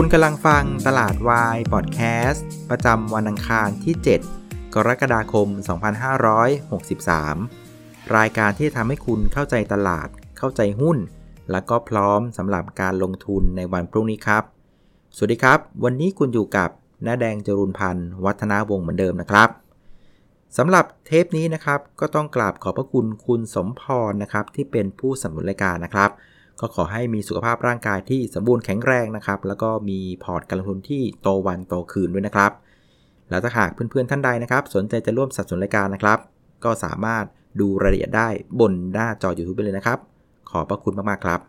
คุณกำลังฟังตลาดวายพอดแคสต์ประจำวันอังคารที่ 7 กรกฎาคม 2563 รายการที่ทำให้คุณเข้าใจตลาด เข้าใจหุ้น และก็พร้อมสำหรับการลงทุนในวันพรุ่งนี้ครับ สวัสดีครับ วันนี้คุณอยู่กับน้าแดงจรุนพันธ์วัฒนาวงศ์เหมือนเดิมนะครับสำหรับเทปนี้นะครับก็ต้องกราบขอบพระคุณคุณสมพรนะครับที่เป็นผู้สนับสนุนรายการนะครับ ก็ขอให้มีสุขภาพร่างกายที่สมบูรณ์แข็งแรงนะครับ แล้วก็มีพอร์ตการลงทุนที่โตวันโตคืนด้วยนะครับ แล้วถ้าหากเพื่อนๆท่านใดนะครับ สนใจจะร่วมสับสนุนรายการนะครับ ก็สามารถดูรายละเอียดได้บนหน้าจอ YouTube ไปเลยนะครับ ขอบพระคุณมากๆครับ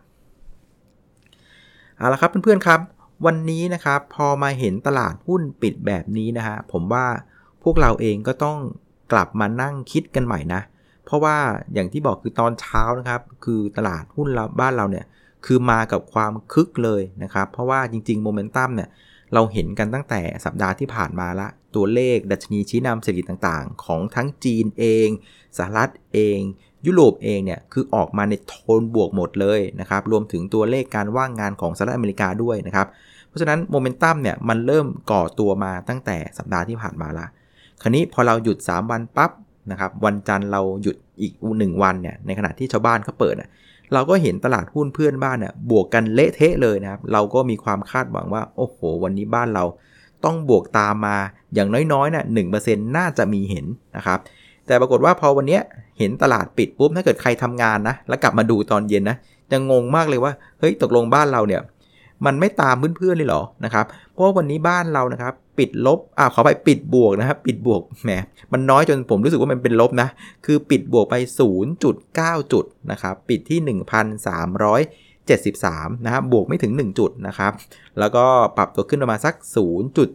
เอาละครับเพื่อนๆครับ วันนี้นะครับพอมาเห็นตลาดหุ้นปิดแบบนี้นะฮะผมว่าพวกเราเองก็ต้องกลับมานั่งคิดกันใหม่นะ เพราะว่าอย่างที่บอกคือตอนเช้านะครับ คือตลาดหุ้นเราบ้านเราเนี่ยคือมากับความคึกเลยนะครับ เพราะว่าจริงๆโมเมนตัมเนี่ยเราเห็นกันตั้งแต่สัปดาห์ที่ผ่านมาละ ตัวเลขดัชนีชี้นำเศรษฐกิจต่างๆ ของทั้งจีนเองสหรัฐเอง ยุโรปเองเนี่ยคือออกมาในโทนบวกหมดเลยนะครับ รวมถึงตัวเลขการว่างงานของสหรัฐอเมริกาด้วยนะครับ เพราะฉะนั้นโมเมนตัมเนี่ยมันเริ่มก่อตัวมาตั้งแต่สัปดาห์ที่ผ่านมาละ คราวนี้พอเราหยุด 3 วันปั๊บ นะครับวันจันทร์เราหยุดอีกหนึ่งวันเนี่ยในขณะที่ชาวบ้านเขาเปิดเราก็เห็นตลาดหุ้นเพื่อนบ้านเนี่ยบวกกันเละเทะเลยนะครับเราก็มีความคาดหวังว่าโอ้โห วันนี้บ้านเราต้องบวกตามมาอย่างน้อยๆเนี่ยหน่าจะมีเห็นนะครับแต่ปรากฏว่าพอวันนี้เห็นตลาดปิดปุ๊บถ้าเกิดใครทำงานนะแล้วกลับมาดูตอนเย็นนะจะงงมากเลยว่าเฮ้ยตกลงบ้านเราเนี่ย มันไม่ตามเพื่อนๆเลยเหรอนะครับเพราะว่าวันนี้บ้านเรานะครับปิดลบอ่าขอไปปิดบวกนะครับปิดบวกแหมมันน้อยจนผมรู้สึกว่ามันเป็นลบนะคือปิดบวกไป 0.9 จุดนะครับปิดที่ 1,373นะครับบวกไม่ถึง 1 จุดนะครับแล้วก็ปรับตัวขึ้นประมาณสัก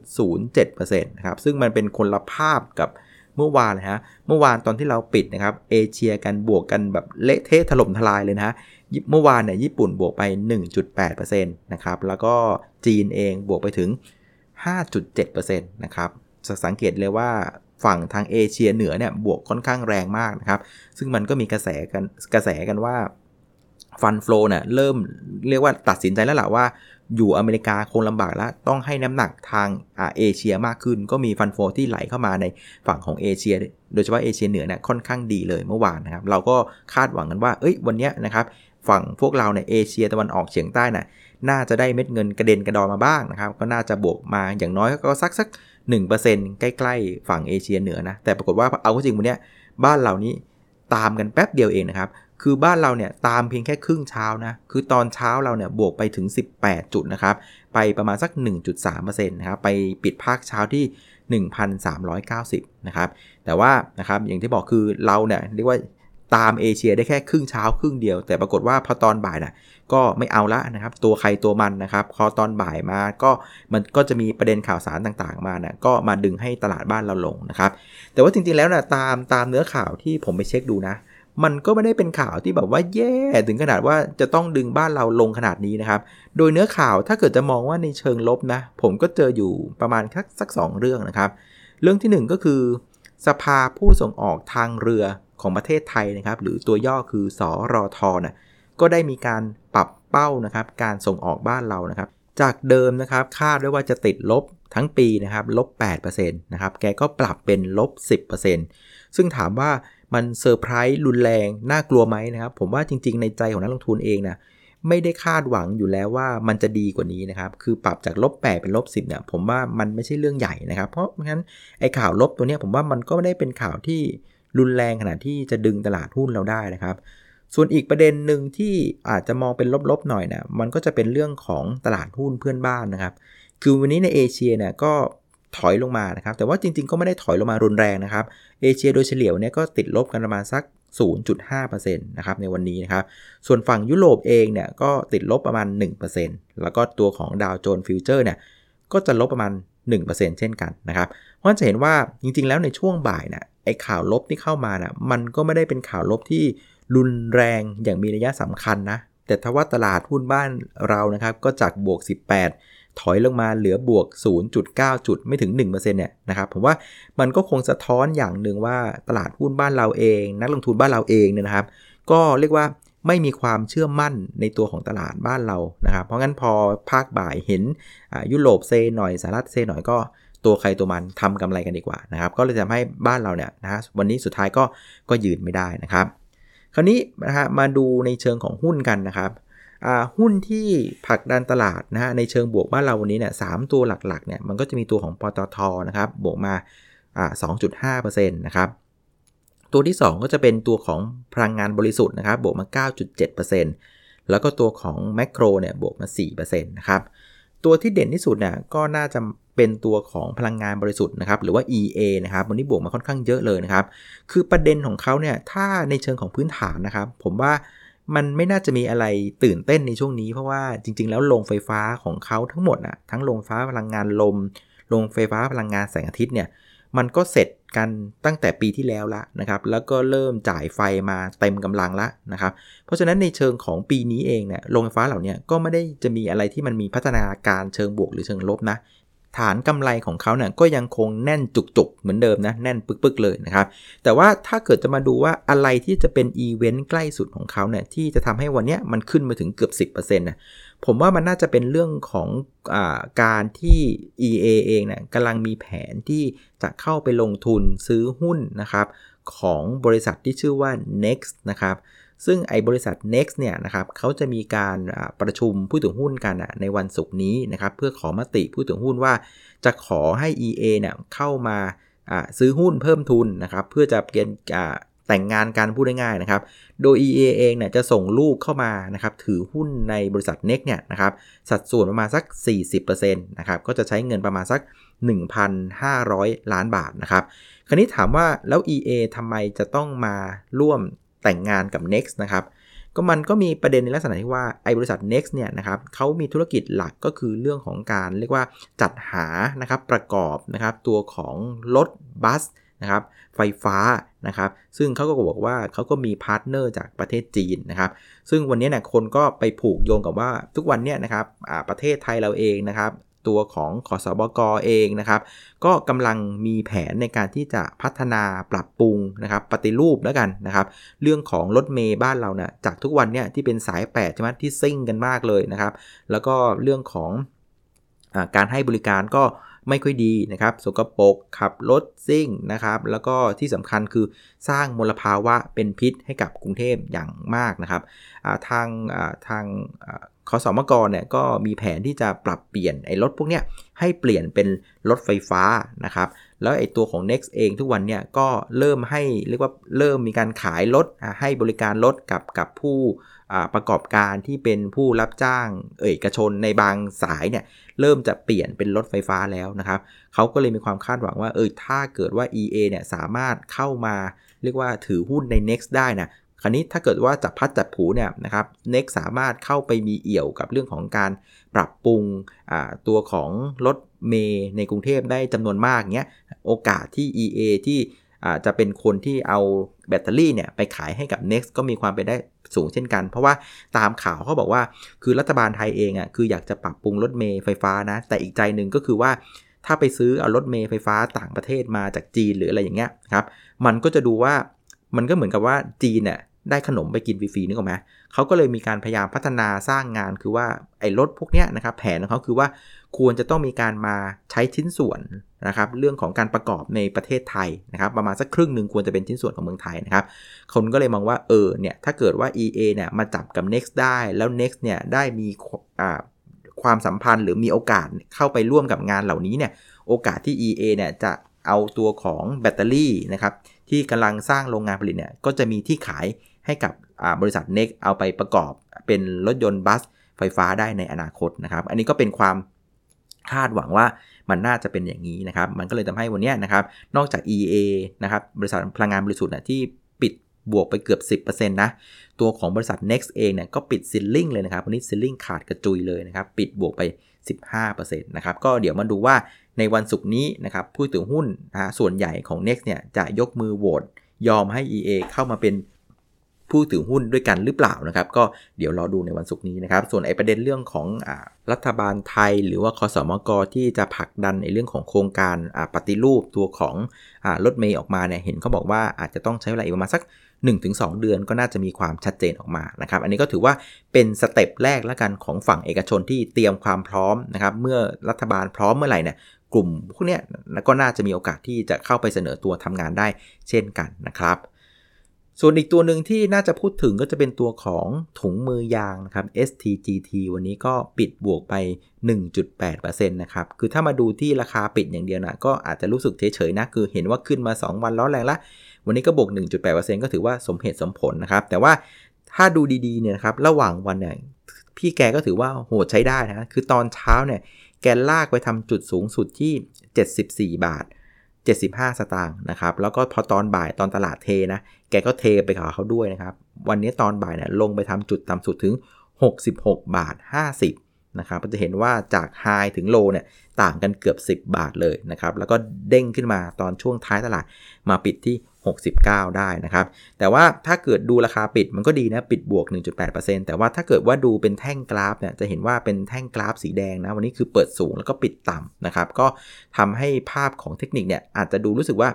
0.07%นะครับซึ่งมันเป็นคนละภาพกับ เมื่อวานเลยฮะเมื่อวานตอนที่เราปิดนะครับเอเชียกันบวกกันแบบเละเทะถล่มทลายเลยนะฮะเมื่อวานเนี่ยญี่ปุ่นบวกไป 1.8%นะครับแล้วก็จีนเองบวกไปถึง 5.7%นะครับสังเกตเลยว่าฝั่งทางเอเชียเหนือเนี่ยบวกค่อนข้างแรงมากนะครับ ซึ่งมันก็มีกระแสกันกระแสกันว่า fund flow เนี่ยเริ่มเรียกว่าตัดสินใจแล้วแหละว่า อยู่อเมริกาคงลำบากแล้ว ต้องให้น้ำหนักทางอาเอเชียมากขึ้น ก็มี fund flow ที่ไหลเข้ามาในฝั่งของเอเชีย โดยเฉพาะเอเชียเหนือเนี่ยค่อนข้างดีเลยเมื่อวานนะครับ เราก็คาดหวังกันว่า เอ้ย วันนี้นะครับฝั่งพวกเราในเอเชียตะวันออกเฉียงใต้น่ะ น่าจะได้เม็ดเงินกระเด็นกระดอนมาบ้างนะครับ ก็น่าจะบวกมาอย่างน้อยก็สักสัก1%ใกล้ๆฝั่งเอเชียเหนือนะ แต่ปรากฏว่าเอาจริงวันนี้บ้านเรานี้ตามกันแป๊บเดียวเองนะครับ คือบ้านเราเนี่ยตามเพียงแค่ครึ่งเช้านะ คือตอนเช้าเราเนี่ยบวกไปถึง 18 จุดนะครับ ไปประมาณสัก 1.3%นะครับ ไปปิดภาคเช้าที่ 1,390 นะครับ แต่ว่านะครับอย่างที่บอกคือเราเนี่ยเรียกว่าตามเอเชียได้แค่ครึ่งเช้าครึ่งเดียว แต่ปรากฏว่าพอตอนบ่ายนะก็ไม่เอาละนะครับ ตัวใครตัวมันนะครับพอตอนบ่ายมาก็มันก็จะมีประเด็นข่าวสารต่างๆมานะก็มาดึงให้ตลาดบ้านเราลงนะครับ แต่ว่าจริงๆแล้วน่ะตามตามเนื้อข่าวที่ผมไปเช็คดูนะ มันก็ไม่ได้เป็นข่าวที่แบบว่าแย่ถึงขนาดว่าจะต้องดึงบ้านเราลงขนาดนี้นะครับ โดยเนื้อข่าวถ้าเกิดจะมองว่าในเชิงลบนะ ผมก็เจออยู่ประมาณสักสักสเรื่องนะครับ เรื่องที่ 1 ก็คือ สภาผู้ส่งออกทางเรือของประเทศไทยนะครับ หรือตัวย่อคือสอรอทอนะก็ได้มีการปรับเป้านะครับ การส่งออกบ้านเรานะครับ จากเดิมนะครับคาดไว้ว่าจะติดลบทั้งปีนะครับลบ8%นะครับแกก็ปรับเป็นลบ 10%ซึ่งถามว่า มันเซอร์ไพรส์รุนแรงน่ากลัวไหมนะครับ ผมว่าจริง ๆ ในใจของนักลงทุนเองนะไม่ได้คาดหวังอยู่แล้วว่ามันจะดีกว่านี้นะครับ คือปรับจากลบ8เป็นลบ10เนี่ยผมว่ามันไม่ใช่เรื่องใหญ่นะครับ เพราะงั้นไอ้ข่าวลบตัวนี้ผมว่ามันก็ไม่ได้เป็นข่าวที่รุนแรงขนาดที่จะดึงตลาดหุ้นเราได้นะครับ ส่วนอีกประเด็นหนึ่งที่อาจจะมองเป็นลบๆหน่อยนะมันก็จะเป็นเรื่องของตลาดหุ้นเพื่อนบ้านนะครับ คือวันนี้ในเอเชียเนี่ยก็ ถอยลงมานะครับ แต่ว่าจริงๆ ก็ไม่ได้ถอยลงมารุนแรงนะครับ เอเชียโดยเฉลี่ยเนี่ยก็ติดลบกันประมาณสัก 0.5%นะครับในวันนี้นะครับ ส่วนฝั่งยุโรปเองเนี่ยก็ติดลบประมาณ 1%แล้วก็ตัวของดาวโจนส์ฟิวเจอร์เนี่ยก็จะลบประมาณ 1%เช่นกันนะครับ เพราะจะเห็นว่าจริงๆ แล้วในช่วงบ่ายนะไอ้ข่าวลบที่เข้ามานะ่ะมันก็ไม่ได้เป็นข่าวลบที่รุนแรงอย่างมีนัยสำคัญนะ แต่ถ้าว่าตลาดหุ้นบ้านเรานะครับก็จากบวก 18 ถอยลงมาเหลือบวก 0.9 จุดไม่ถึง 1%เนี่ยนะครับผมว่ามันก็คงสะท้อนอย่างหนึ่งว่าตลาดหุ้นบ้านเราเอง นักลงทุนบ้านเราเองเนี่ยนะครับ ก็เรียกว่าไม่มีความเชื่อมั่นในตัวของตลาดบ้านเรานะครับ เพราะงั้นพอภาคบ่ายเห็นยุโรปเซหน่อยสหรัฐเซหน่อยก็ตัวใครตัวมันทำกำไรกันดีกว่านะครับ ก็เลยทำให้บ้านเราเนี่ยนะฮะวันนี้สุดท้ายก็ก็ยืนไม่ได้นะครับ คราวนี้นะฮะมาดูในเชิงของหุ้นกันนะครับ หุ้นที่ผลักดันตลาดนะฮะในเชิงบวกบ้านเราวันนี้เนี่ยสตัวหลักๆเนี่ยมันก็จะมีตัวของปตทนะครับบวกมาอ่า2.5%นะครับตัวที่ 2 ก็จะเป็นตัวของพลังงานบริสุทธิ์นะครับบวกมา 9.7%แล้วก็ตัวของแมคโครเนี่ยบวกมา4%นะครับตัวที่เด่นที่สุดเนี่ยก็น่าจะเป็นตัวของพลังงานบริสุทธิ์นะครับหรือว่า EA นะครับวันนี้บวกมาค่อนข้างเยอะเลยนะครับคือประเด็นของเขาเนี่ยถ้าในเชิงของพื้นฐานนะครับ ผมว่า มันไม่น่าจะมีอะไรตื่นเต้นในช่วงนี้เพราะว่าจริง ๆ แล้วโรงไฟฟ้าของเขาทั้งหมดอะทั้งโรงฟ้าพลังงานลมโรงไฟฟ้าพลังงานแสงอาทิตย์เนี่ยมันก็เสร็จกันตั้งแต่ปีที่แล้วละนะครับ แล้วก็เริ่มจ่ายไฟมาเต็มกำลังละนะครับ เพราะฉะนั้นในเชิงของปีนี้เองเนี่ยโรงไฟฟ้าเหล่านี้ก็ไม่ได้จะมีอะไรที่มันมีพัฒนาการเชิงบวกหรือเชิงลบนะ ฐานกำไรของเขาเนี่ยก็ยังคงแน่นจุกๆ เหมือนเดิมนะแน่นปึกๆเลยนะครับ แต่ว่าถ้าเกิดจะมาดูว่าอะไรที่จะเป็นอีเวนต์ใกล้สุดของเขาเนี่ยที่จะทำให้วันนี้มันขึ้นมาถึงเกือบ 10%นะผมว่ามันน่าจะเป็นเรื่องของอการที่ EA เองเนี่ยกำลังมีแผนที่จะเข้าไปลงทุนซื้อหุ้นนะครับของบริษัทที่ชื่อว่า Next นะครับ ซึ่งไอ้บริษัท Next เนี่ยนะครับเขาจะมีการประชุมผู้ถือหุ้นกันในวันศุกร์นี้นะครับเพื่อขอมติผู้ถือหุ้นว่าจะขอให้ EA เนี่ยเข้ามาซื้อหุ้นเพิ่มทุนนะครับเพื่อจะเปลี่ยนแต่งงานการพูดง่ายๆนะครับ โดย EA เองเนี่ยจะส่งลูกเข้ามานะครับถือหุ้นในบริษัท n e x เนี่ยนะครับสัดส่วนประมาณสัก 40%นะครับก็จะใช้เงินประมาณสัก 1,500 ล้านบาทนะครับ คราวนี้ถามว่าแล้ว EA ทำไมจะต้องมาร่วม แต่งงานกับ Next นะครับก็มันก็มีประเด็นในลักษณะที่ว่าไอ้บริษัท Next เนี่ยนะครับเขามีธุรกิจหลักก็คือเรื่องของการเรียกว่าจัดหานะครับประกอบนะครับตัวของรถbus นะครับไฟฟ้านะครับซึ่งเขาก็บอกว่าเขาก็มี partner จากประเทศจีนนะครับซึ่งวันนี้เนี่ยคนก็ไปผูกโยงกับว่าทุกวันเนี่ยนะครับประเทศไทยเราเองนะครับ ตัวของขอสบกอเองนะครับ ก็กำลังมีแผนในการที่จะพัฒนาปรับปรุงนะครับปฏิรูปแล้วกันนะครับ เรื่องของรถเมล์บ้านเราเนี่ยจากทุกวันเนี่ยที่เป็นสาย8ใช่ไหมที่ซิ่งกันมากเลยนะครับ แล้วก็เรื่องของอการให้บริการก็ไม่ค่อยดีนะครับ สกปรกขับรถซิ่งนะครับ แล้วก็ที่สำคัญคือสร้างมลภาวะเป็นพิษให้กับกรุงเทพอย่างมากนะครับ ทางทาง ขอสมกรเนี่ยก็มีแผนที่จะปรับเปลี่ยนไอ้รถพวกเนี้ยให้เปลี่ยนเป็นรถไฟฟ้านะครับ แล้วไอ้ตัวของ Next เองทุกวันเนี่ยก็เริ่มให้เรียกว่าเริ่มมีการขายรถให้บริการรถกับกับผู้ประกอบการที่เป็นผู้รับจ้างเอกชนในบางสายเนี่ยเริ่มจะเปลี่ยนเป็นรถไฟฟ้าแล้วนะครับเขาก็เลยมีความคาดหวังว่าเออถ้าเกิดว่า EA เนี่ยสามารถเข้ามาเรียกว่าถือหุ้นใน Next ได้นะ คราวนี้ถ้าเกิดว่าจับพัดจับผูเนี่ยนะครับ Next สามารถเข้าไปมีเอี่ยวกับเรื่องของการปรับปรุงตัวของรถเมย์ในกรุงเทพได้จำนวนมากเงี้ยโอกาสที่ EA ที่จะเป็นคนที่เอาแบตเตอรี่เนี่ยไปขายให้กับ Next ก็มีความเป็นได้สูงเช่นกัน เพราะว่าตามข่าวเขาบอกว่าคือรัฐบาลไทยเองอะคืออยากจะปรับปรุงรถเมย์ไฟฟ้านะ แต่อีกใจหนึ่งก็คือว่าถ้าไปซื้อเอารถเมย์ไฟฟ้าต่างประเทศมาจากจีนหรืออะไรอย่างเงี้ยครับมันก็จะดูว่ามันก็เหมือนกับว่าจีนเนี่ย ได้ขนมไปกินฟรีๆนึกออกไหมเขาก็เลยมีการพยายามพัฒนาสร้างงานคือว่าไอ้รถพวกเนี้ยนะครับ แผนของเขาคือว่าควรจะต้องมีการมาใช้ชิ้นส่วนนะครับ เรื่องของการประกอบในประเทศไทยนะครับ ประมาณสักครึ่งหนึ่งควรจะเป็นชิ้นส่วนของเมืองไทยนะครับ คนก็เลยมองว่าเออเนี่ยถ้าเกิดว่า EA เนี่ยมาจับกับ Next ได้แล้ว Next เนี่ยได้มีความสัมพันธ์หรือมีโอกาสเข้าไปร่วมกับงานเหล่านี้เนี่ยโอกาสที่ EA เนี่ยจะเอาตัวของแบตเตอรี่นะครับที่กำลังสร้างโรงงานผลิตเนี่ยก็จะมีที่ขาย ให้กับบริษัท n e x เอาไปประกอบเป็นรถยนต์บัสไฟฟ้าได้ในอนาคตนะครับ อันนี้ก็เป็นความคาดหวังว่ามันน่าจะเป็นอย่างนี้นะครับ มันก็เลยทำให้วันนี้นะครับ นอกจาก EA นะครับ บริษัทพลังงานบริสุทธิ์นะที่ปิดบวกไปเกือบ 10%นะ ตัวของบริษัท Next เองเนี่ยก็ปิดซิลลิงเลยนะครับ วันนี้ซิลลิงขาดกระจุยเลยนะครับ ปิดบวกไป 15%นะครับ ก็เดี๋ยวมาดูว่าในวันศุกร์นี้นะครับผู้ถือหุ้นนะส่วนใหญ่ของ Next เนี่ยจะยกมือโหวตยอมให้ EA เข้ามาเป็น ผู้ถือหุ้นด้วยกันหรือเปล่านะครับ ก็เดี๋ยวรอดูในวันศุกร์นี้นะครับ ส่วนไอ้ประเด็นเรื่องของรัฐบาลไทย หรือว่าขสมกที่จะผลักดันในเรื่องของโครงการปฏิรูปตัวของรถเมล์ออกมาเนี่ยเห็นเขาบอกว่าอาจจะต้องใช้เวลาอีกประมาณสัก 1-2 เดือนก็น่าจะมีความชัดเจนออกมานะครับ อันนี้ก็ถือว่าเป็น step แรกแล้วกันของฝั่งเอกชนที่เตรียมความพร้อมนะครับเมื่อรัฐบาลพร้อมเมื่อไหร่เนี่ยกลุ่มพวกนี้ก็น่าจะมีโอกาสที่จะเข้าไปเสนอตัวทำงานได้เช่นกันนะครับ ส่วนอีกตัวหนึ่งที่น่าจะพูดถึงก็จะเป็นตัวของถุงมือยางนะครับ STGT วันนี้ก็ปิดบวกไป 1.8%นะครับ คือถ้ามาดูที่ราคาปิดอย่างเดียวนะก็อาจจะรู้สึกเฉยๆนะ คือเห็นว่าขึ้นมา 2 วันล้อแรงละ วันนี้ก็บวก 1.8%ก็ถือว่าสมเหตุสมผลนะครับ แต่ว่าถ้าดูดีๆเนี่ยนะครับ ระหว่างวันเนี่ย พี่แกก็ถือว่าโหดใช้ได้นะ คือตอนเช้าเนี่ย แกลากไปทำจุดสูงสุดที่ 74 บาท 75 สตางค์นะครับ แล้วก็พอตอนบ่ายตอนตลาดเทนะ แกก็เทไปกับเขาด้วยนะครับ วันนี้ตอนบ่ายเนี่ยลงไปทำจุดต่ำสุดถึง 66 บาท 50 นะครับก็จะเห็นว่าจากไฮถึงโลเนี่ยต่างกันเกือบ 10 บาทเลยนะครับ แล้วก็เด้งขึ้นมาตอนช่วงท้ายตลาดมาปิดที่ 69 ได้นะครับ แต่ว่าถ้าเกิดดูราคาปิดมันก็ดีนะ ปิดบวก 1.8%แต่ว่าถ้าเกิดว่าดูเป็นแท่งกราฟเนี่ยจะเห็นว่าเป็นแท่งกราฟสีแดงนะ วันนี้คือเปิดสูงแล้วก็ปิดต่ำนะครับ ก็ทำให้ภาพของเทคนิคเนี่ยอาจจะดูรู้สึกว่า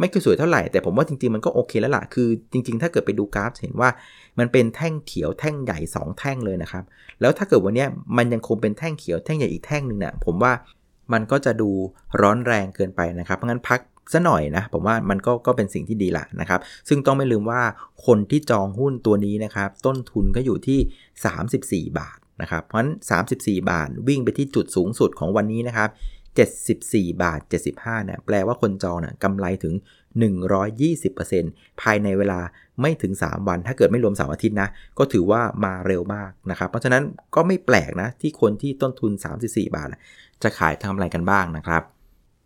ไม่ค่อยสวยเท่าไหร่ แต่ผมว่าจริงๆมันก็โอเคแล้วล่ะ คือจริงๆ ถ้าเกิดไปดูกราฟเห็นว่ามันเป็นแท่งเขียวแท่งใหญ่ 2 แท่งเลยนะครับ แล้วถ้าเกิดวันนี้มันยังคงเป็นแท่งเขียวแท่งใหญ่อีกแท่งหนึ่งเนี่ยผมว่ามันก็จะดูร้อนแรงเกินไปนะครับ เพราะงั้นพัก ซะหน่อยนะผมว่ามันก็ก็เป็นสิ่งที่ดีละนะครับ ซึ่งต้องไม่ลืมว่าคนที่จองหุ้นตัวนี้นะครับ ต้นทุนก็อยู่ที่ 34 บาทนะครับ เพราะฉะนั้น 34 บาทวิ่งไปที่จุดสูงสุดของวันนี้นะครับ74 บาท 75เนี่ยแปลว่าคนจองเนี่ยกำไรถึง 120%ภายในเวลาไม่ถึง 3 วัน ถ้าเกิดไม่รวมเสาร์อาทิตย์นะ ก็ถือว่ามาเร็วมากนะครับ เพราะฉะนั้นก็ไม่แปลกนะ ที่คนที่ต้นทุน 34 บาท จะขายทำอะไรกันบ้างนะครับ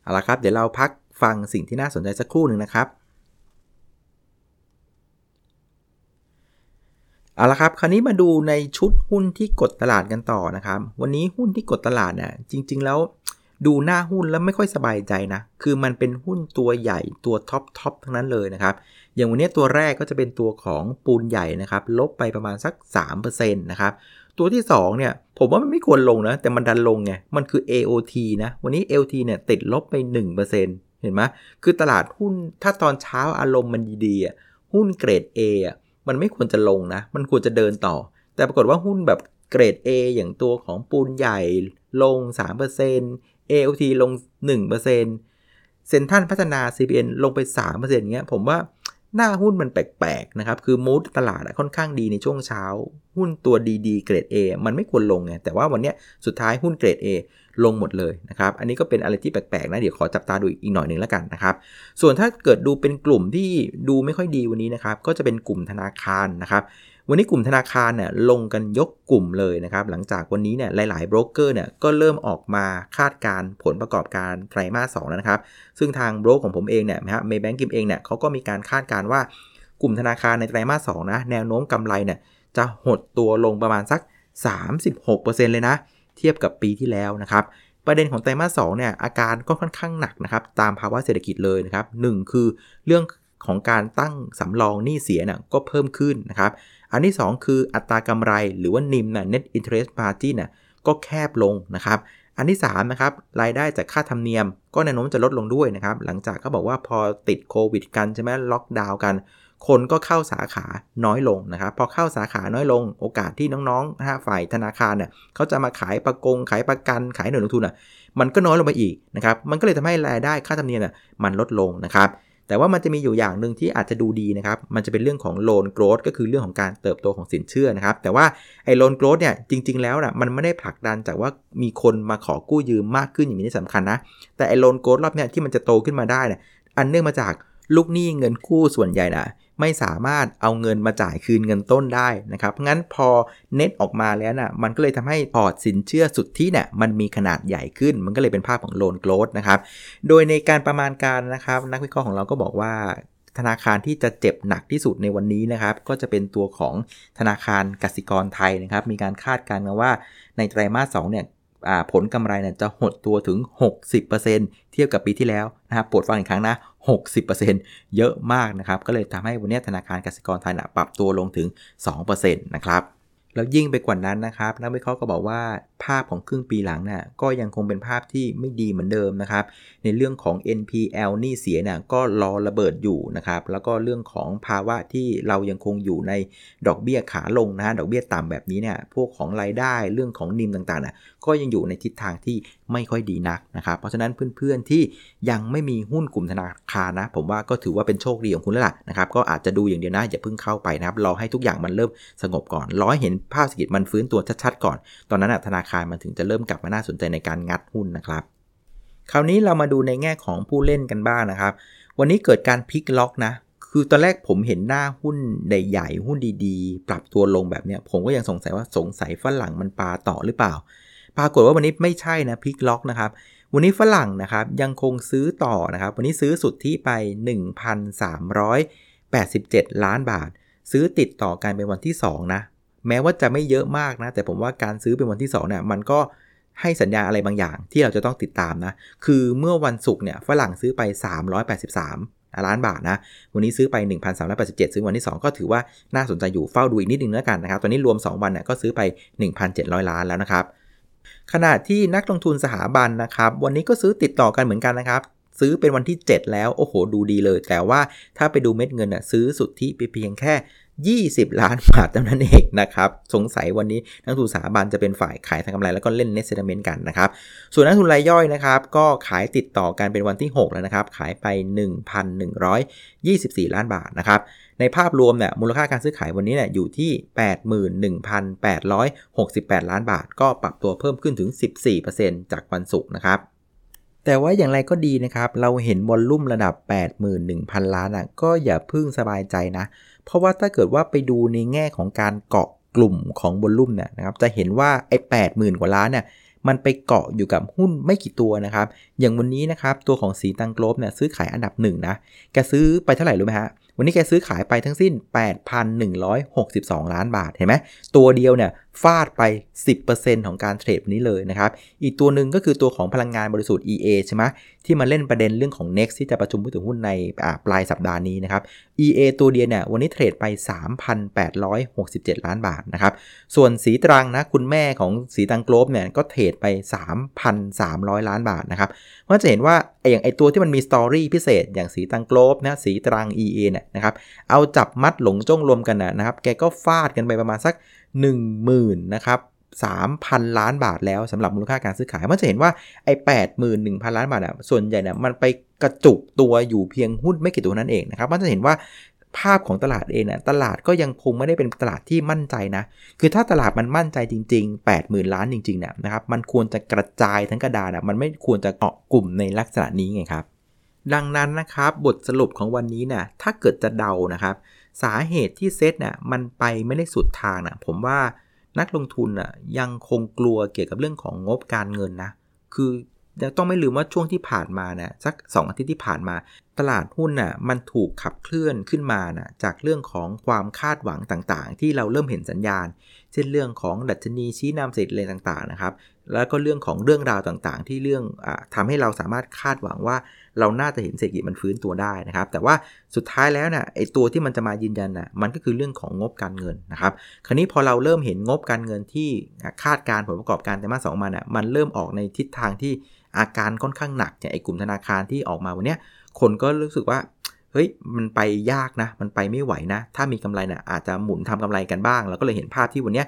เอาละครับ เดี๋ยวเราพัก ฟังสิ่งที่น่าสนใจสักครู่หนึ่งนะครับ เอาละครับ คราวนี้มาดูในชุดหุ้นที่กดตลาดกันต่อนะครับ วันนี้หุ้นที่กดตลาดเนี่ยจริง ๆ แล้วดูหน้าหุ้นแล้วไม่ค่อยสบายใจนะ คือมันเป็นหุ้นตัวใหญ่ตัวท็อปทอปทั้งนั้นเลยนะครับ อย่างวันนี้ตัวแรกก็จะเป็นตัวของปูนใหญ่นะครับ ลบไปประมาณสัก 3%นะครับ ตัวที่ 2 เนี่ย ผมว่ามันไม่ควรลงนะ แต่มันดันลงไง มันคือ AOT นะ วันนี้ AOT เนี่ยติดลบไป 1% เห็นไหมคือตลาดหุ้นถ้าตอนเช้าอารมณ์มันดีๆอะหุ้นเกรด A อะมันไม่ควรจะลงนะ มันควรจะเดินต่อ แต่ปรากฏว่าหุ้นแบบเกรด A อย่างตัวของปูนใหญ่ลง 3% AOT ลง 1%เซ็นทันพัฒนา CPN ลงไป 3%เงี้ย ผมว่า หน้าหุ้นมันแปลกๆนะครับ คือมูดตลาดค่อนข้างดีในช่วงเช้า หุ้นตัวดีๆเกรด A มันไม่ควรลงไง แต่ว่าวันนี้สุดท้ายหุ้นเกรด A ลงหมดเลยนะครับ อันนี้ก็เป็นอะไรที่แปลกๆนะ เดี๋ยวขอจับตาดูอีกหน่อยหนึ่งแล้วกันนะครับ ส่วนถ้าเกิดดูเป็นกลุ่มที่ดูไม่ค่อยดีวันนี้นะครับ ก็จะเป็นกลุ่มธนาคารนะครับ วันนี้กลุ่มธนาคารเนี่ยลงกันยกกลุ่มเลยนะครับ หลังจากวันนี้เนี่ยหลายๆโบรกเกอร์เนี่ยก็เริ่มออกมาคาดการผลประกอบการไตรมาสสแล้วนะครับ ซึ่งทางโบรกของผมเองเนี่ยนะฮะเมย์แบงกิมเองเนี่ยเขาก็มีการคาดการว่ากลุ่มธนาคารในไตรมาสสนะแนวโน้มกำไรเนี่ยจะหดตัวลงประมาณสัก 36%เลยนะ เทียบกับปีที่แล้วนะครับประเด็นของไตรมาสสเนี่ยอาการก็ค่อนข้างหนักนะครับตามภาวะเศรษฐกิจเลยนะครับหคือเรื่องของการตั้งสำรองหนี้เสียน่ะก็เพิ่มขึ้นนะครับ อันที่ 2 คืออัตรากำไรหรือว่านิมน่ะ net interest margin น่ะก็แคบลงนะครับอันที่3นะครับรายได้จากค่าธรรมเนียม ก็แนวโน้มจะลดลงด้วยนะครับหลังจากก็บอกว่าพอติดโควิดกันใช่ไหมล็อกดาวน์กัน คนก็เข้าสาขาน้อยลงนะครับพอเข้าสาขาน้อยลง โอกาสที่น้องๆนะฮะฝ่ายธนาคารเนี่ยเขาจะมาขายประกันขายประกันขายหน่วยลงทุนอะมันก็น้อยลงไปอีกนะครับมันก็เลยทำให้รายได้ค่าธรรมเนียมเนี่ยมันลดลงนะครับ แต่ว่ามันจะมีอยู่อย่างหนึ่งที่อาจจะดูดีนะครับ มันจะเป็นเรื่องของ loan growth ก็คือเรื่องของการเติบโตของสินเชื่อนะครับ แต่ว่าไอ้ loan growth เนี่ยจริง ๆ แล้วนะมันไม่ได้ผลักดันจากว่ามีคนมาขอกู้ยืมมากขึ้นอย่างนี้สำคัญนะ แต่ไอ้ loan growth รอบเนี้ยที่มันจะโตขึ้นมาได้เนี่ยอันเนื่องมาจากลูกหนี้เงินกู้ส่วนใหญ่นะ ไม่สามารถเอาเงินมาจ่ายคืนเงินต้นได้นะครับ งั้นพอเน็ตออกมาแล้วน่ะมันก็เลยทำให้พอร์ตสินเชื่อสุทธิเนี่ยมันมีขนาดใหญ่ขึ้น มันก็เลยเป็นภาพของ loan growth นะครับ โดยในการประมาณการนะครับ นักวิเคราะห์ของเราก็บอกว่าธนาคารที่จะเจ็บหนักที่สุดในวันนี้นะครับ ก็จะเป็นตัวของธนาคารกสิกรไทยนะครับ มีการคาดการณ์ว่าในไตรมาส2เนี่ย ผลกำไรเนี่ยจะหดตัวถึง 60%เทียบกับปีที่แล้วนะครับปวดฟังอีกครั้งนะ 60%เยอะมากนะครับ ก็เลยทำให้วันนี้ธนาคารกสิกรไทยนะปรับตัวลงถึง 2%นะครับแล้วยิ่งไปกว่านั้นนะครับนักวิเคราะห์ก็บอกว่าภาพของครึ่งปีหลังน่ะก็ยังคงเป็นภาพที่ไม่ดีเหมือนเดิมนะครับ ในเรื่องของ NPL หนี้เสียนี่ยก็รอระเบิดอยู่นะครับ แล้วก็เรื่องของภาวะที่เรายังคงอยู่ในดอกเบี้ยขาลงนะฮะดอกเบี้ยต่ำแบบนี้เนี่ยพวกของรายได้เรื่องของนิมต่างๆน่ะก็ยังอยู่ในทิศทางที่ไม่ค่อยดีนักนะครับ เพราะฉะนั้นเพื่อนๆที่ยังไม่มีหุ้นกลุ่มธนาคารนะ ผมว่าก็ถือว่าเป็นโชคดีของคุณแล้วล่ะนะครับก็อาจจะดูอย่างเดียวนะอย่าเพิ่งเข้าไปนะครับรอให้ทุกอย่างมันเริ่มสงบก่อนรอให้เห็นภาพเศรษฐกิจมันฟื้นตัวชัดๆก่อน ตอนนั้นธนาคารมันถึงจะเริ่มกลับมาน่าสนใจในการงัดหุ้นนะครับคราวนี้เรามาดูในแง่ของผู้เล่นกันบ้างนะครับ วันนี้เกิดการพลิกล็อกนะ คือตอนแรกผมเห็นหน้าหุ้นใหญ่ๆหุ้นดีๆ ปรับตัวลงแบบนี้ผมก็ยังสงสัยว่าสงสัยฝรั่งมันปาต่อหรือเปล่า ปรากฏว่าวันนี้ไม่ใช่นะพลิกล็อกนะครับ วันนี้ฝรั่งนะครับยังคงซื้อต่อนะครับ วันนี้ซื้อสุดที่ไป 1,387 ล้านบาท ซื้อติดต่อกันเป็นวันที่ 2 นะ แม้ว่าจะไม่เยอะมากนะ แต่ผมว่าการซื้อเป็นวันที่2เนี่ยมันก็ให้สัญญาอะไรบางอย่างที่เราจะต้องติดตามนะ คือเมื่อวันศุกร์เนี่ยฝรั่งซื้อไป 383 ล้านบาทนะ วันนี้ซื้อไป 1,387 ซื้อวันที่ 2 ก็ถือว่าน่าสนใจอยู่เฝ้าดูอีกนิดนึงแล้วกันนะครับ ตอนนี้รวม 2 วันเนี่ยก็ซื้อไป 1,700 ล้านแล้วนะครับ ขณะที่นักลงทุนสถาบันนะครับ วันนี้ก็ซื้อติดต่อกันเหมือนกันนะครับ ซื้อเป็นวันที่ 7 แล้ว โอ้โห ดูดีเลย แต่ว่าถ้าไปดูเม็ดเงินน่ะซื้อสุดที่เพียงแค่ 20 ล้านบาทเท่านั้นเองนะครับ สงสัยวันนี้นักทุนสถาบันจะเป็นฝ่ายขายทางกำไรแล้วก็เล่นเน็ตเซนเมนต์กันนะครับ ส่วนนักทุนรายย่อยนะครับ ก็ขายติดต่อกันเป็นวันที่ 6 แล้วนะครับ ขายไป 1,124 ล้านบาทนะครับในภาพรวมเนี่ยมูลค่าการซื้อขายวันนี้เนี่ยอยู่ที่ 81,868 ล้านบาท ก็ปรับตัวเพิ่มขึ้นถึง 14%จากวันศุกร์นะครับแต่ว่าอย่างไรก็ดีนะครับ เราเห็นวอลลุ่มระดับ 81,000 ล้านอะก็อย่าพึ่งสบายใจนะ เพราะว่าถ้าเกิดว่าไปดูในแง่ของการเกาะกลุ่มของบอลลุ่มเนี่ยนะครับจะเห็นว่าไอ้แปดหมื่นกว่าล้านเนี่ยมันไปเกาะอยู่กับหุ้นไม่กี่ตัวนะครับ อย่างวันนี้นะครับตัวของสีตังโกลบเนี่ยซื้อขายอันดับหนึ่งนะ แกซื้อไปเท่าไหร่รู้ไหมฮะ วันนี้แกซื้อขายไปทั้งสิ้น 8,162 ล้านบาท เห็นไหม ตัวเดียวเนี่ย ฟาดไป 10%ของการเทรดนี้เลยนะครับ อีกตัวหนึ่งก็คือตัวของพลังงานบริสุทธิ์ EA ใช่ไหมที่มาเล่นประเด็นเรื่องของ Next ที่จะประชุมผู้ถือหุ้นในปลายสัปดาห์นี้นะครับ EA ตัวเดียวเนี่ยวันนี้เทรดไป 3,867 ล้านบาทนะครับ ส่วนสีตรังนะคุณแม่ของสีตังโกลบเนี่ยก็เทรดไป 3,300 ล้านบาทนะครับก็จะเห็นว่าอย่างไอตัวที่มันมีสตอรี่พิเศษ อย่างสีตังโกลบนะสีตรัง EA เนี่ยนะครับเอาจับมัดหลงจ้งรวมกันนะครับแกก็ฟาดกันไปประมาณสัก10,000นะครับ3,000 ล้านบาทแล้วสำหรับมูลค่าการซื้อขาย มันจะเห็นว่าไอ้81,000 ล้านบาทอะส่วนใหญ่เนี่ยมันไปกระจุกตัวอยู่เพียงหุ้นไม่กี่ตัวนั่นเองนะครับมันจะเห็นว่าภาพของตลาดเองนี่ยตลาดก็ยังคงไม่ได้เป็นตลาดที่มั่นใจนะ คือถ้าตลาดมันมั่นใจจริง ๆ 80,000 ล้านจริงๆเนี่ยนะครับ มันควรจะกระจายทั้งกระดานอะมันไม่ควรจะเกาะกลุ่มในลักษณะนี้ไงครับ ดังนั้นนะครับบทสรุปของวันนี้นี่ยถ้าเกิดจะเดานะครับ สาเหตุที่เซตนี่ยมันไปไม่ได้สุดทางนะผมว่านักลงทุนอะยังคงกลัวเกี่ยวกับเรื่องของงบการเงินนะ คือต้องไม่ลืมว่าช่วงที่ผ่านมานะสัก 2 อาทิตย์ที่ผ่านมา ตลาดหุ้นน่ะมันถูกขับเคลื่อนขึ้นมานะจากเรื่องของความคาดหวังต่างๆ ที่เราเริ่มเห็นสัญญาณ เช่นเรื่องของดัชนีชี้นำเศรษฐกิจต่างๆนะครับ แล้วก็เรื่องของเรื่องราวต่างๆ ที่เรื่องอทำให้เราสามารถคาดหวังว่า เราน่าจะเห็นเศรษฐกิจมันฟื้นตัวได้นะครับ แต่ว่าสุดท้ายแล้วนะ่ะไอตัวที่มันจะมายืนยันนะ่ะมันก็คือเรื่องของงบการเงินนะครับ คราวนี้พอเราเริ่มเห็นงบการเงินที่คาดการผลประกอบการแต่มาสองมันอะมันเริ่มออกในทิศทางที่อาการค่อนข้างหนักอย่างไอกลุ่มธนาคารที่ออกมาวันนี้คนก็รู้สึกว่า เฮ้ยมันไปยากนะ มันไปไม่ไหวนะ ถ้ามีกำไรนะ่ะอาจจะหมุนทำกำไรกันบ้าง เราก็เลยเห็นภาพที่วันนี้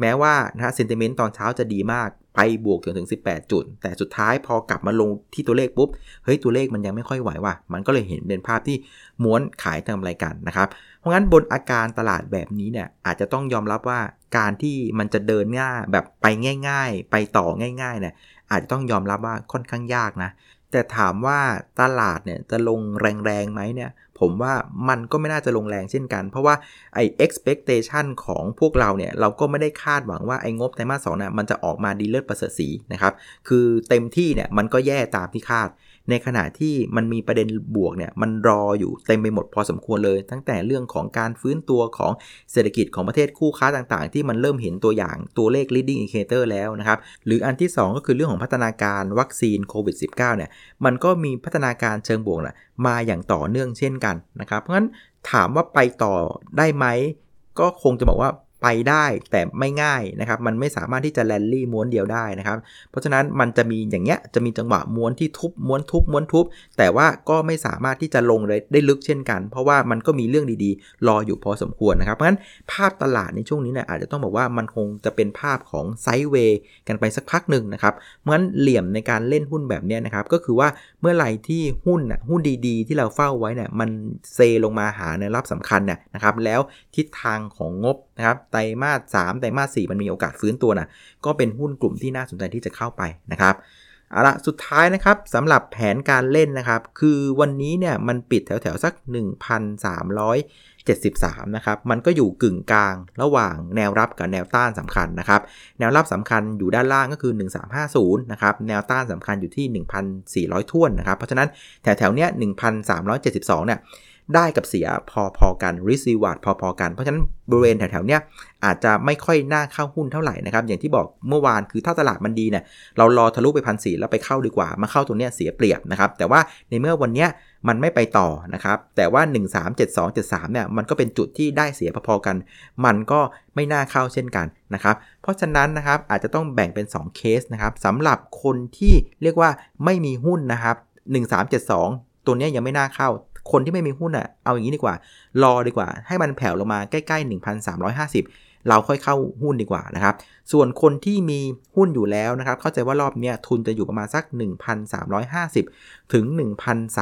แม้ว่านะฮะเซนติเมนต์ตอนเช้าจะดีมากไปบวกถึงถึง 18 จุด แต่สุดท้ายพอกลับมาลงที่ตัวเลขปุ๊บ เฮ้ย ตัวเลขมันยังไม่ค่อยไหวว่ะ มันก็เลยเห็นเป็นภาพที่ม้วนขายทำรายกันนะครับ เพราะงั้นบนอาการตลาดแบบนี้เนี่ยอาจจะต้องยอมรับว่าการที่มันจะเดินง่ายแบบไปง่าย ๆ ไปต่อง่ายๆเนี่ยอาจจะต้องยอมรับว่าค่อนข้างยากนะ แต่ถามว่าตลาดเนี่ยจะลงแรงๆไหมเนี่ย ผมว่ามันก็ไม่น่าจะลงแรงเช่นกัน เพราะว่าไอ้ expectation ของพวกเราเนี่ย เราก็ไม่ได้คาดหวังว่าไอ้งบไตรมาสสองเนี่ยมันจะออกมาดีเลิศประเสริฐสีนะครับ คือเต็มที่เนี่ยมันก็แย่ตามที่คาด ในขณะที่มันมีประเด็นบวกเนี่ยมันรออยู่เต็มไปหมดพอสมควรเลย ตั้งแต่เรื่องของการฟื้นตัวของเศรษฐกิจของประเทศคู่ค้าต่างๆ ที่มันเริ่มเห็นตัวอย่างตัวเลข leading indicator แล้วนะครับ หรืออันที่ 2 ก็คือเรื่องของพัฒนาการวัคซีนโควิด -19 เนี่ยมันก็มีพัฒนาการเชิงบวกนะมาอย่างต่อเนื่องเช่นกันนะครับ เพราะฉะนั้นถามว่าไปต่อได้ไหมก็คงจะบอกว่า ไปได้แต่ไม่ง่ายนะครับ มันไม่สามารถที่จะแลนลี่ม้วนเดียวได้นะครับ เพราะฉะนั้นมันจะมีอย่างเงี้ยจะมีจังหวะม้วนที่ทุบม้วนทุบม้วนทุบ แต่ว่าก็ไม่สามารถที่จะลงเลยได้ลึกเช่นกัน เพราะว่ามันก็มีเรื่องดีๆ รออยู่พอสมควรนะครับเพราะฉะนั้นภาพตลาดในช่วงนี้เนี่ยอาจจะต้องบอกว่ามันคงจะเป็นภาพของไซด์เวย์กันไปสักพักหนึ่งนะครับเพราะฉะนั้นเหลี่ยมในการเล่นหุ้นแบบเนี้ยนะครับก็คือว่าเมื่อไหร่ที่หุ้นหุ้นดีๆ ที่เราเฝ้าไว้เนี่ยมันเซลงมาหาในรับสำคัญเนี่ยนะครับแล้วทิศทางของงบนะครับไตรมาส3ไตรมาส4มันมีโอกาสฟื้นตัวนะก็เป็นหุ้นกลุ่มที่น่าสนใจที่จะเข้าไปนะครับเอาละสุดท้ายนะครับสำหรับแผนการเล่นนะครับ คือวันนี้เนี่ยมันปิดแถวๆสัก 1,373 นะครับ มันก็อยู่กึ่งกลางระหว่างแนวรับกับแนวต้านสำคัญนะครับ แนวรับสำคัญอยู่ด้านล่างก็คือ 1350 นะครับ แนวต้านสำคัญอยู่ที่ 1,400 ท่วนนะครับ เพราะฉะนั้นแถวๆเนี้ย1,372 เนี่ย ได้กับเสียพอๆกัน risk reward พอๆกัน เพราะฉะนั้นบริเวณแถวๆเนี้ยอาจจะไม่ค่อยน่าเข้าหุ้นเท่าไหร่นะครับ อย่างที่บอกเมื่อวานคือถ้าตลาดมันดีเนี่ยเรารอทะลุไปพันสี่แล้วไปเข้าดีกว่า มาเข้าตรงเนี้ยเสียเปรียบนะครับ แต่ว่าในเมื่อวันเนี้ยมันไม่ไปต่อนะครับ แต่ว่า 137273เนี่ยมันก็เป็นจุดที่ได้เสียพอๆกัน มันก็ไม่น่าเข้าเช่นกันนะครับ เพราะฉะนั้นนะครับอาจจะต้องแบ่งเป็น 2 เคสนะครับสำหรับคนที่เรียกว่าไม่มีหุ้นนะครับ1372 ตัวนี้ยังไม่น่าเข้า คนที่ไม่มีหุ้นอะเอาอย่างนี้ดีกว่า รอดีกว่า ให้มันแผ่วลงมาใกล้ๆ 1,350 เราค่อยเข้าหุ้นดีกว่านะครับ ส่วนคนที่มีหุ้นอยู่แล้วนะครับ เข้าใจว่ารอบนี้ทุนจะอยู่ประมาณสัก 1,350 ถึง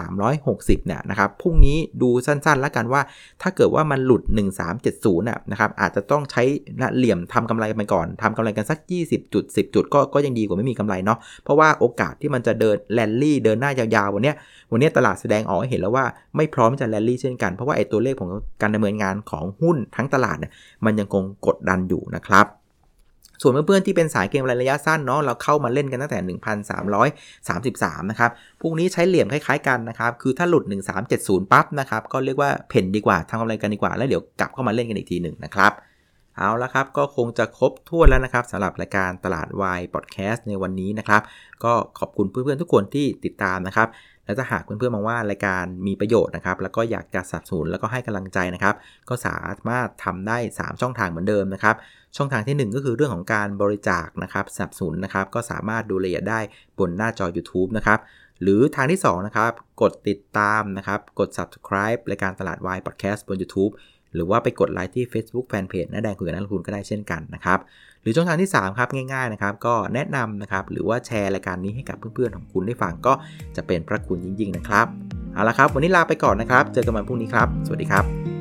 1,360เนี่ยนะครับพรุ่งนี้ดูสั้นๆ แล้วกันว่า ถ้าเกิดว่ามันหลุด 1370น่ะครับอาจจะต้องใช้เหลี่ยมทำกำไรไปก่อนทำกำไรกันสัก 20จุด10 จุดก็ก็ยังดีกว่าไม่มีกำไรเนาะเพราะว่าโอกาสที่มันจะเดินแลนลี่เดินหน้ายาวๆวันนี้วันนี้ตลาดแสดงออกให้เห็นแล้วว่าไม่พร้อมจะแลนลี่เช่นกันเพราะว่าไอ้ตัวเลขของการดำเนินงานของหุ้นทั้งตลาดเนี่ยมันยังคงกดดดันอยู่นะครับส่วนเพื่อนๆที่เป็นสายเกมระยะสั้นเนาะเราเข้ามาเล่นกันตั้งแต่ 1,333 นะครับ พวกนี้ใช้เหลี่ยมคล้ายๆกันนะครับ คือถ้าหลุด 1370 ปั๊บนะครับ ก็เรียกว่าเพ่นดีกว่าทำกำไรกันดีกว่า แล้วเดี๋ยวกลับเข้ามาเล่นกันอีกทีหนึ่งนะครับ เอาละครับ ก็คงจะครบถ้วนแล้วนะครับสำหรับรายการตลาดวายพอดแคสต์ในวันนี้นะครับ ก็ขอบคุณเพื่อนๆทุกคนที่ติดตามนะครับ แล้วถ้าหากเพื่อนๆมองว่ารายการมีประโยชน์นะครับ แล้วก็อยากจะสนับสนุนแล้วก็ให้กำลังใจนะครับ ก็สามารถทำได้ 3 ช่องทางเหมือนเดิมนะครับ ช่องทางที่ 1 ก็คือเรื่องของการบริจาคนะครับสนับสนุนนะครับ ก็สามารถดูรายละเอียดได้บนหน้าจอ YouTube นะครับหรือทางที่2นะครับกดติดตามนะครับกด subscribe รายการตลาดวายพอดแคสต์บน YouTube หรือว่าไปกดไลค์ที่ Facebook Fanpage น้าแดงคุยกับนักลงทุนก็ได้เช่นกันนะครับ หรือช่องทางที่ 3 ครับง่ายๆนะครับก็แนะนำนะครับหรือว่าแชร์รายการนี้ให้กับเพื่อนๆของคุณได้ฟังก็จะเป็นพระคุณยิ่งๆนะครับเอาละครับ วันนี้ลาไปก่อนนะครับ เจอกันวันพรุ่งนี้ครับ สวัสดีครับ